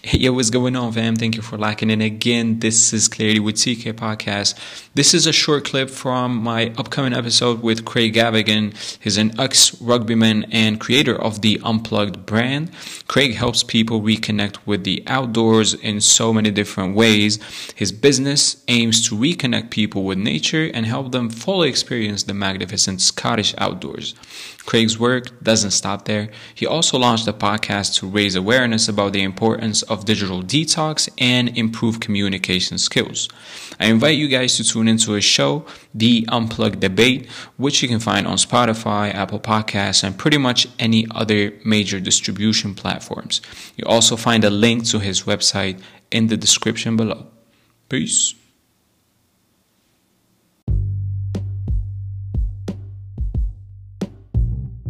Hey, yo, what's going on, fam? Thank you for liking. And again. This is Clarity with TK Podcast. This is a short clip from my upcoming episode with Craig Gavigan. He's an ex rugbyman and creator of the Unplugged brand. Craig helps people reconnect with the outdoors in so many different ways. His business aims to reconnect people with nature and help them fully experience the magnificent Scottish outdoors. Craig's work doesn't stop there. He also launched a podcast to raise awareness about the importance of digital detox and improve communication skills. I invite you guys to tune into his show, The Unplugged Debate, which you can find on Spotify, Apple Podcasts, and pretty much any other major distribution platforms. You also find a link to his website in the description below. Peace.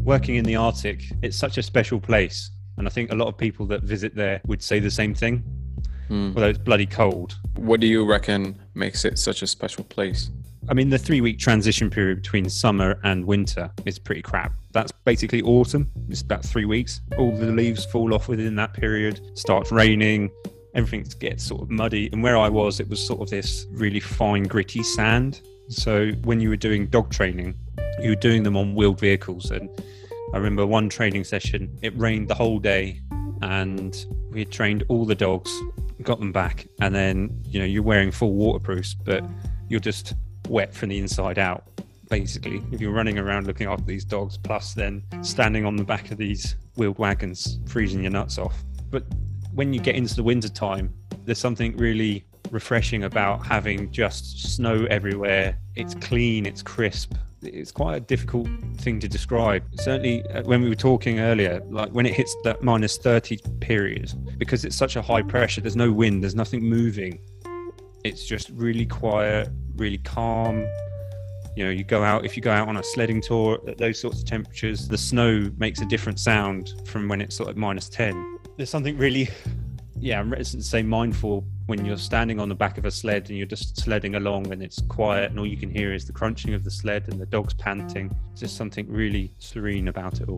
working in the Arctic, it's such a special place. And I think a lot of people that visit there would say the same thing, Hmm. although it's bloody cold. What do you reckon makes it such a special place? I mean, the three week transition period between summer and winter is pretty crap. That's basically autumn. It's about three weeks. All the leaves fall off within that period, starts raining, everything gets sort of muddy. And where I was, it was sort of this really fine, gritty sand. So when you were doing dog training, you were doing them on wheeled vehicles. And I remember one training session, it rained the whole day, and we trained all the dogs, got them back, and then you know you're wearing full waterproofs, but you're just wet from the inside out. Basically, if you're running around looking after these dogs, plus then standing on the back of these wheeled wagons, freezing your nuts off. But when you get into the winter time, there's something really refreshing about having just snow everywhere. It's clean, it's crisp. It's quite a difficult thing to describe. Certainly, uh, when we were talking earlier, like when it hits that minus 30 period, because it's such a high pressure, there's no wind, there's nothing moving. It's just really quiet, really calm. You know, you go out, if you go out on a sledding tour at those sorts of temperatures, the snow makes a different sound from when it's sort of minus 10. There's something really yeah, I'm reticent to say mindful when you're standing on the back of a sled and you're just sledding along and it's quiet and all you can hear is the crunching of the sled and the dogs panting. It's just something really serene about it all.